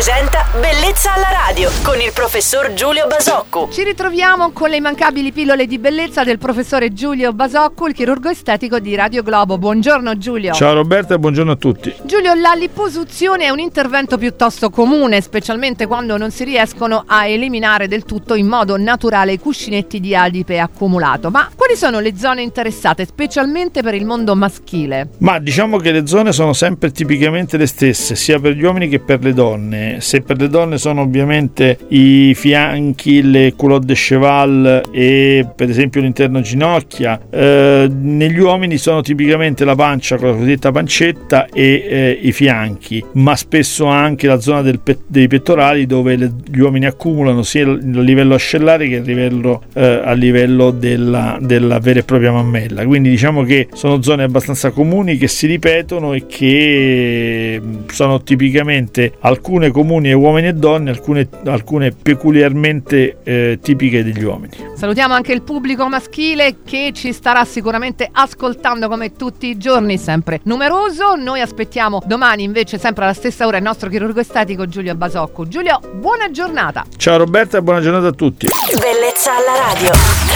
presenta Bellezza alla radio con il professor Giulio Basocco. Ci ritroviamo con le immancabili pillole di bellezza del professore Giulio Basocco, il chirurgo estetico di Radio Globo. Buongiorno Giulio. Ciao Roberta e buongiorno a tutti. Giulio, la liposuzione è un intervento piuttosto comune, specialmente quando non si riescono a eliminare del tutto in modo naturale i cuscinetti di adipe accumulato. Ma quali sono le zone interessate, specialmente per il mondo maschile? Ma diciamo che le zone sono sempre tipicamente le stesse, sia per gli uomini che per le donne. Se per le donne sono ovviamente i fianchi, le culotte de cheval e per esempio l'interno ginocchia, eh, negli uomini sono tipicamente la pancia con la cosiddetta pancetta e eh, i fianchi, ma spesso anche la zona pe- dei pettorali dove le, gli uomini accumulano sia a livello ascellare che a livello, eh, a livello della, della vera e propria mammella. Quindi diciamo che sono zone abbastanza comuni che si ripetono e che sono tipicamente alcune comuni a uomini e donne, alcune, alcune peculiarmente eh, tipiche degli uomini. Salutiamo anche il pubblico maschile che ci starà sicuramente ascoltando come tutti i giorni, sempre numeroso. Noi aspettiamo domani invece sempre alla stessa ora il nostro chirurgo estetico Giulio Basocco. Giulio, buona giornata. Ciao Roberta e buona giornata a tutti. Bellezza alla radio.